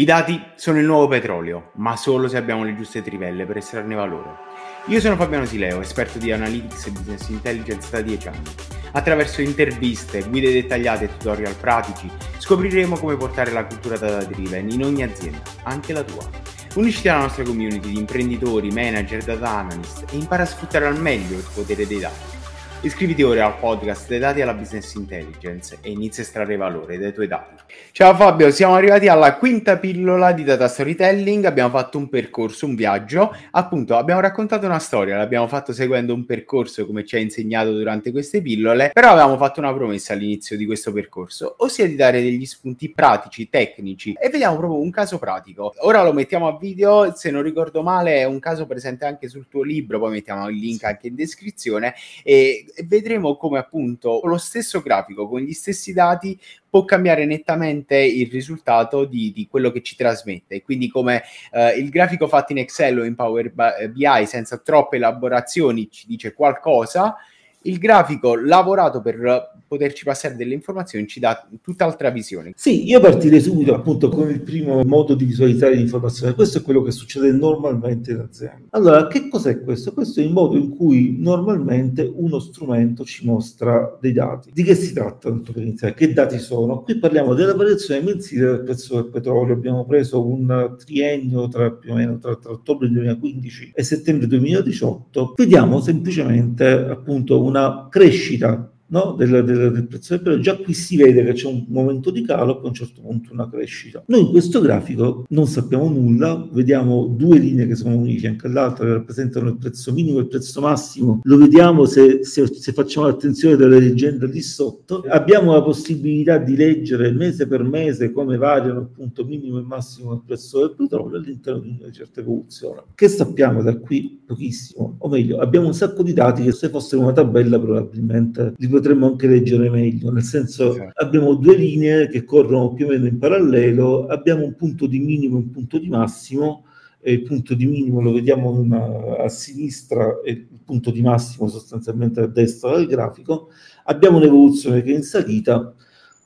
I dati sono il nuovo petrolio, ma solo se abbiamo le giuste trivelle per estrarne valore. Io sono Fabiano Sileo, esperto di Analytics e Business Intelligence da 10 anni. Attraverso interviste, guide dettagliate e tutorial pratici scopriremo come portare la cultura data driven in ogni azienda, anche la tua. Unisciti alla nostra community di imprenditori, manager, data analyst e impara a sfruttare al meglio il potere dei dati. Iscriviti ora al podcast dei dati alla business intelligence e inizia a estrarre valore dai tuoi dati. Ciao Fabio, siamo arrivati alla quinta pillola di data storytelling, abbiamo fatto un percorso, un viaggio, appunto abbiamo raccontato una storia, l'abbiamo fatto seguendo un percorso come ci ha insegnato durante queste pillole, però avevamo fatto una promessa all'inizio di questo percorso, ossia di dare degli spunti pratici, tecnici e vediamo proprio un caso pratico. Ora lo mettiamo a video, se non ricordo male è un caso presente anche sul tuo libro, poi mettiamo il link anche in descrizione e e vedremo come appunto lo stesso grafico con gli stessi dati può cambiare nettamente il risultato di, di quello che ci trasmette. Quindi come eh, il grafico fatto in Excel o in Power BI senza troppe elaborazioni ci dice qualcosa, il grafico lavorato per poterci passare delle informazioni ci dà tutt'altra visione. Sì, io partirei subito appunto con il primo modo di visualizzare l'informazione. Questo è quello che succede normalmente in azienda. Allora, che cos'è questo? Questo è il modo in cui normalmente uno strumento ci mostra dei dati. Di che si tratta, tanto per iniziare? Che dati sono? Qui parliamo della variazione mensile del prezzo del petrolio. Abbiamo preso un triennio tra più o meno tra, tra ottobre 2015 e settembre 2018. Vediamo semplicemente appunto una crescita no? del, del, del, prezzo del petrolio, già qui si vede che c'è un momento di calo e poi a un certo punto una crescita. Noi in questo grafico non sappiamo nulla, vediamo due linee che sono unite anche all'altra che rappresentano il prezzo minimo e il prezzo massimo, lo vediamo se, se, se facciamo attenzione delle leggende lì sotto, abbiamo la possibilità di leggere mese per mese come variano appunto minimo e massimo del prezzo del petrolio all'interno di una certa evoluzione. Che sappiamo da qui? Pochissimo, o meglio, abbiamo un sacco di dati che se fossero una tabella probabilmente li potremmo anche leggere meglio, nel senso esatto. abbiamo due linee che corrono più o meno in parallelo, abbiamo un punto di minimo e un punto di massimo, e il punto di minimo lo vediamo una, a sinistra e il punto di massimo sostanzialmente a destra del grafico, abbiamo un'evoluzione che è in salita,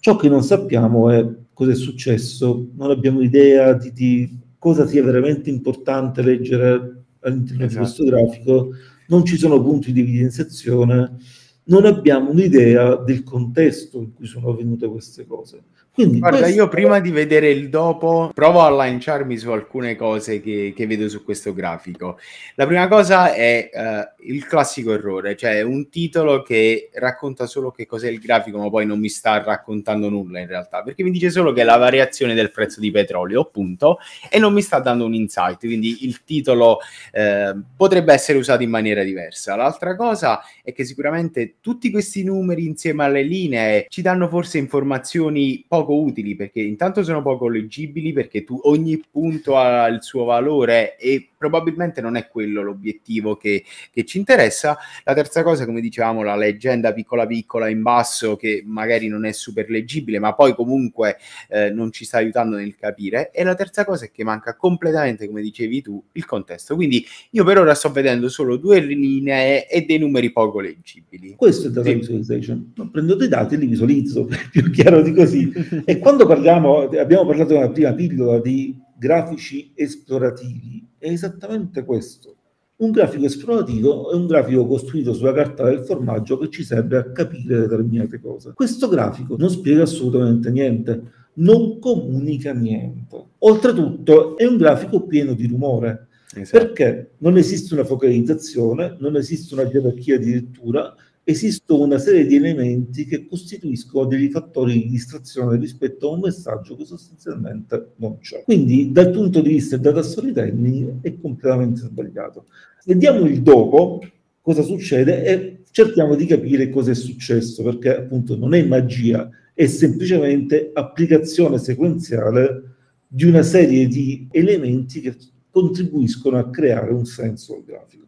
ciò che non sappiamo è cosa è successo, non abbiamo idea di, di cosa sia veramente importante leggere all'interno esatto. di questo grafico, non ci sono punti di evidenziazione, non abbiamo un'idea del contesto in cui sono avvenute queste cose. Quindi Guarda, questo... io prima di vedere il dopo provo a lanciarmi su alcune cose che, che vedo su questo grafico. La prima cosa è uh, il classico errore, cioè un titolo che racconta solo che cos'è il grafico, ma poi non mi sta raccontando nulla in realtà, perché mi dice solo che è la variazione del prezzo di petrolio, appunto, e non mi sta dando un insight, quindi il titolo uh, potrebbe essere usato in maniera diversa. L'altra cosa è che sicuramente tutti questi numeri insieme alle linee ci danno forse informazioni poco utili perché intanto sono poco leggibili perché tu ogni punto ha il suo valore e probabilmente non è quello l'obiettivo che, che ci interessa. La terza cosa, come dicevamo, la leggenda piccola piccola in basso che magari non è super leggibile, ma poi comunque eh, non ci sta aiutando nel capire. E la terza cosa è che manca completamente, come dicevi tu, il contesto. Quindi io per ora sto vedendo solo due linee e dei numeri poco leggibili. Questo è data sì. visualization. Non prendo dei dati e li visualizzo, più chiaro di così. e quando parliamo, abbiamo parlato nella prima pillola di grafici esplorativi, è esattamente questo. Un grafico esplorativo è un grafico costruito sulla carta del formaggio che ci serve a capire determinate cose. Questo grafico non spiega assolutamente niente, non comunica niente. Oltretutto è un grafico pieno di rumore, esatto. perché non esiste una focalizzazione, non esiste una gerarchia di lettura, esistono una serie di elementi che costituiscono degli fattori di distrazione rispetto a un messaggio che sostanzialmente non c'è. Quindi dal punto di vista del data storytelling è completamente sbagliato. Vediamo il dopo, cosa succede e cerchiamo di capire cosa è successo, perché appunto non è magia, è semplicemente applicazione sequenziale di una serie di elementi che contribuiscono a creare un senso grafico.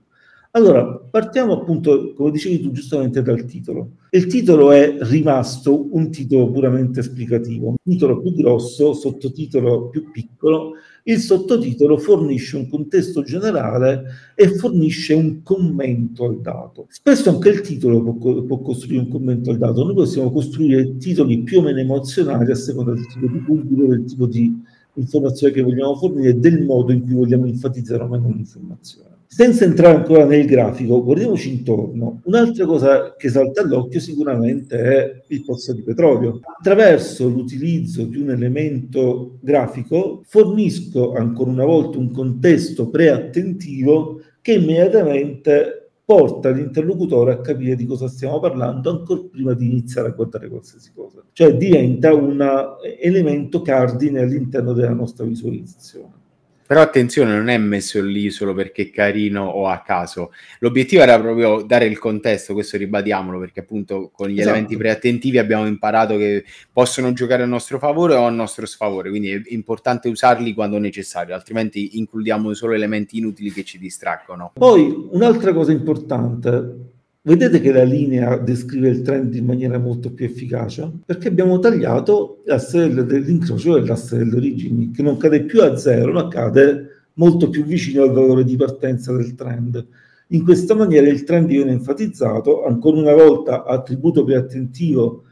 Allora, partiamo appunto, come dicevi tu giustamente, dal titolo. Il titolo è rimasto un titolo puramente esplicativo, un titolo più grosso, sottotitolo più piccolo. Il sottotitolo fornisce un contesto generale e fornisce un commento al dato. Spesso anche il titolo può, può costruire un commento al dato. Noi possiamo costruire titoli più o meno emozionali a seconda del tipo di pubblico, del tipo di informazione che vogliamo fornire del modo in cui vogliamo enfatizzare o meno l'informazione. Senza entrare ancora nel grafico, guardiamoci intorno. Un'altra cosa che salta all'occhio sicuramente è il pozzo di petrolio. Attraverso l'utilizzo di un elemento grafico fornisco ancora una volta un contesto preattentivo che immediatamente porta l'interlocutore a capire di cosa stiamo parlando ancora prima di iniziare a guardare qualsiasi cosa. Cioè diventa un elemento cardine all'interno della nostra visualizzazione. Però attenzione, non è messo lì solo perché è carino o a caso. L'obiettivo era proprio dare il contesto, questo ribadiamolo, perché appunto con gli esatto. elementi preattentivi abbiamo imparato che possono giocare a nostro favore o a nostro sfavore, quindi è importante usarli quando necessario, altrimenti includiamo solo elementi inutili che ci distraggono. Poi un'altra cosa importante, Vedete che la linea descrive il trend in maniera molto più efficace? Perché abbiamo tagliato l'asse dell'incrocio dell'asse delle origini, che non cade più a zero, ma cade molto più vicino al valore di partenza del trend. In questa maniera il trend viene enfatizzato, ancora una volta attributo più attentivo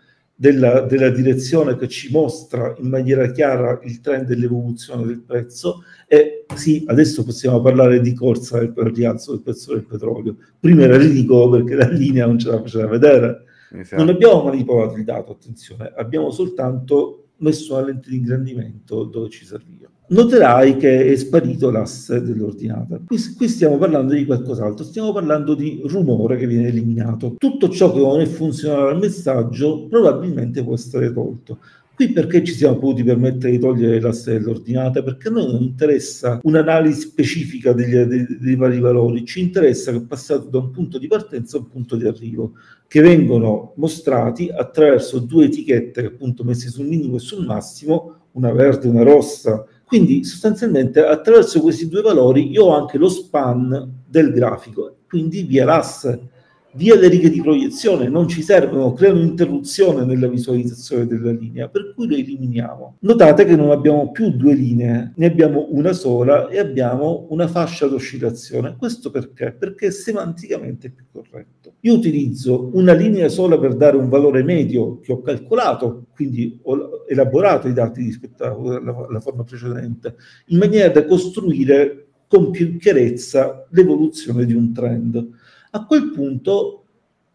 della, della, direzione che ci mostra in maniera chiara il trend dell'evoluzione del prezzo e sì, adesso possiamo parlare di corsa per il rialzo del prezzo del petrolio. Prima era ridicolo perché la linea non ce la faceva vedere. Esatto. Non abbiamo manipolato il dato, attenzione, abbiamo soltanto messo una lente di ingrandimento dove ci serviva noterai che è sparito l'asse dell'ordinata. Qui, qui, stiamo parlando di qualcos'altro, stiamo parlando di rumore che viene eliminato. Tutto ciò che non è funzionale al messaggio probabilmente può essere tolto. Qui perché ci siamo potuti permettere di togliere l'asse dell'ordinata? Perché a noi non interessa un'analisi specifica degli, dei, dei, vari valori, ci interessa che è passato da un punto di partenza a un punto di arrivo, che vengono mostrati attraverso due etichette appunto messe sul minimo e sul massimo, una verde e una rossa, quindi sostanzialmente attraverso questi due valori io ho anche lo span del grafico, quindi via l'asse, via le righe di proiezione, non ci servono, creano interruzione nella visualizzazione della linea, per cui le eliminiamo. Notate che non abbiamo più due linee, ne abbiamo una sola e abbiamo una fascia d'oscillazione. Questo perché? Perché semanticamente è più corretto. Io utilizzo una linea sola per dare un valore medio che ho calcolato, quindi ho elaborato i dati rispetto alla forma precedente, in maniera da costruire con più chiarezza l'evoluzione di un trend. A quel punto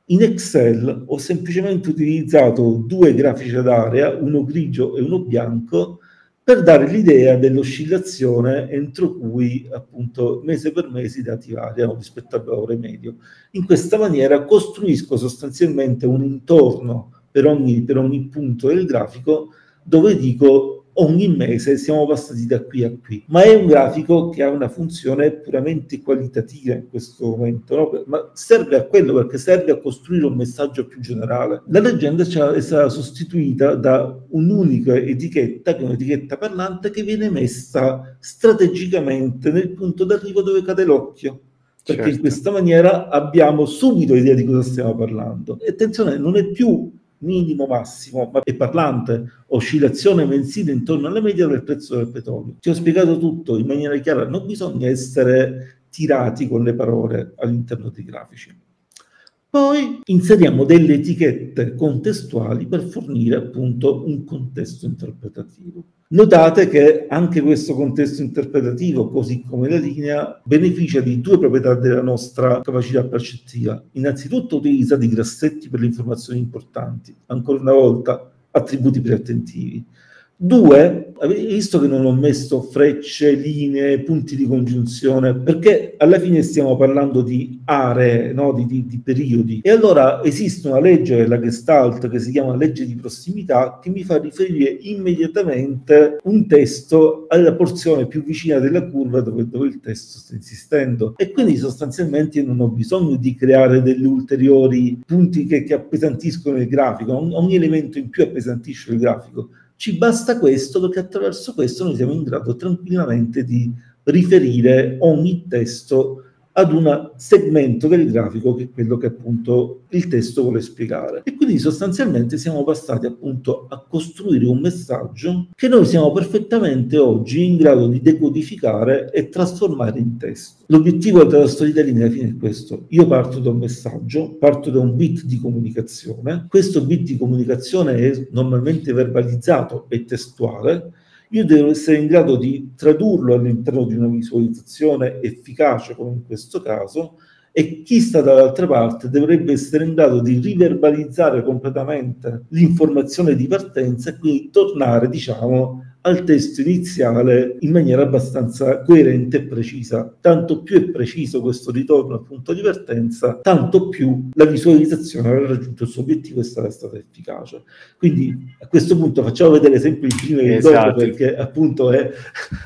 in Excel ho semplicemente utilizzato due grafici ad area, uno grigio e uno bianco, per dare l'idea dell'oscillazione entro cui appunto mese per mese i dati variano rispetto al valore medio. In questa maniera costruisco sostanzialmente un intorno per ogni, per ogni punto del grafico dove dico ogni mese siamo passati da qui a qui, ma è un grafico che ha una funzione puramente qualitativa in questo momento, no? ma serve a quello perché serve a costruire un messaggio più generale. La leggenda è stata sostituita da un'unica etichetta, che è un'etichetta parlante che viene messa strategicamente nel punto d'arrivo dove cade l'occhio perché certo. in questa maniera abbiamo subito idea di cosa stiamo parlando. E attenzione, non è più minimo massimo, ma è parlante, oscillazione mensile intorno alla media del prezzo del petrolio. Ti ho spiegato tutto in maniera chiara, non bisogna essere tirati con le parole all'interno dei grafici. Poi inseriamo delle etichette contestuali per fornire appunto un contesto interpretativo. Notate che anche questo contesto interpretativo, così come la linea, beneficia di due proprietà della nostra capacità percettiva. Innanzitutto utilizza dei grassetti per le informazioni importanti, ancora una volta attributi preattentivi. Due, avete visto che non ho messo frecce, linee, punti di congiunzione, perché alla fine stiamo parlando di aree, no? di, di, di, periodi. E allora esiste una legge della Gestalt che si chiama legge di prossimità che mi fa riferire immediatamente un testo alla porzione più vicina della curva dove, dove il testo sta insistendo. E quindi sostanzialmente io non ho bisogno di creare degli ulteriori punti che, che appesantiscono il grafico, ogni elemento in più appesantisce il grafico ci basta questo perché attraverso questo noi siamo in grado tranquillamente di riferire ogni testo ad un segmento del grafico che è quello che appunto il testo vuole spiegare. E quindi sostanzialmente siamo passati appunto a costruire un messaggio che noi siamo perfettamente oggi in grado di decodificare e trasformare in testo. L'obiettivo della storytelling alla fine è questo. Io parto da un messaggio, parto da un bit di comunicazione. Questo bit di comunicazione è normalmente verbalizzato e testuale io devo essere in grado di tradurlo all'interno di una visualizzazione efficace, come in questo caso, e chi sta dall'altra parte dovrebbe essere in grado di riverbalizzare completamente l'informazione di partenza e quindi tornare, diciamo, al testo iniziale in maniera abbastanza coerente e precisa. Tanto più è preciso questo ritorno al punto di partenza, tanto più la visualizzazione avrà raggiunto il suo obiettivo e sarà stata efficace. Quindi a questo punto facciamo vedere sempre il primo esatto. dopo perché appunto è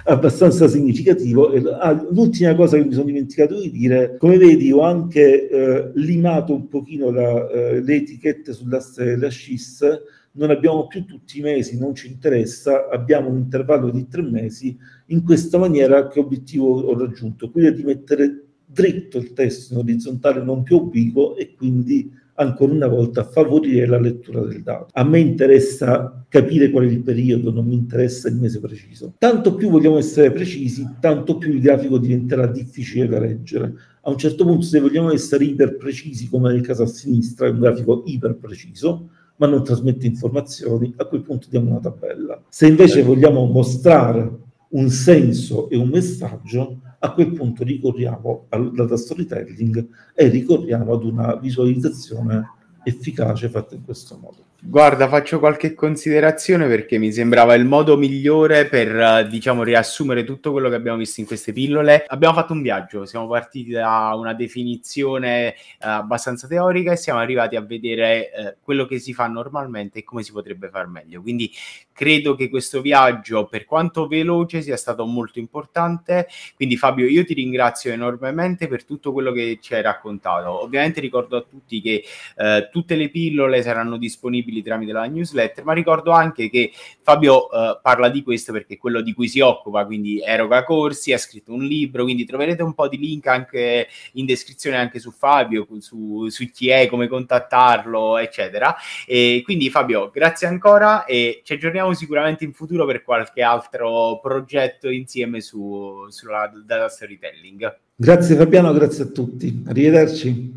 abbastanza significativo. Ah, l'ultima cosa che mi sono dimenticato di dire, come vedi ho anche eh, limato un pochino la, eh, le etichette sull'asse della SCIS non abbiamo più tutti i mesi, non ci interessa, abbiamo un intervallo di tre mesi, in questa maniera che obiettivo ho raggiunto? Quello di mettere dritto il testo in orizzontale non più obliquo e quindi ancora una volta favorire la lettura del dato. A me interessa capire qual è il periodo, non mi interessa il mese preciso. Tanto più vogliamo essere precisi, tanto più il grafico diventerà difficile da leggere. A un certo punto, se vogliamo essere iper precisi, come nel caso a sinistra, è un grafico iper preciso, ma non trasmette informazioni, a quel punto diamo una tabella. Se invece vogliamo mostrare un senso e un messaggio, a quel punto ricorriamo al data storytelling e ricorriamo ad una visualizzazione efficace fatta in questo modo. Guarda, faccio qualche considerazione perché mi sembrava il modo migliore per, eh, diciamo, riassumere tutto quello che abbiamo visto in queste pillole. Abbiamo fatto un viaggio, siamo partiti da una definizione eh, abbastanza teorica e siamo arrivati a vedere eh, quello che si fa normalmente e come si potrebbe far meglio. Quindi credo che questo viaggio, per quanto veloce, sia stato molto importante. Quindi Fabio, io ti ringrazio enormemente per tutto quello che ci hai raccontato. Ovviamente ricordo a tutti che eh, tutte le pillole saranno disponibili disponibili tramite la newsletter, ma ricordo anche che Fabio uh, parla di questo perché è quello di cui si occupa, quindi eroga corsi, ha scritto un libro, quindi troverete un po' di link anche in descrizione anche su Fabio, su, su chi è, come contattarlo, eccetera. E quindi Fabio, grazie ancora e ci aggiorniamo sicuramente in futuro per qualche altro progetto insieme su, sulla data storytelling. Grazie Fabiano, grazie a tutti. Arrivederci.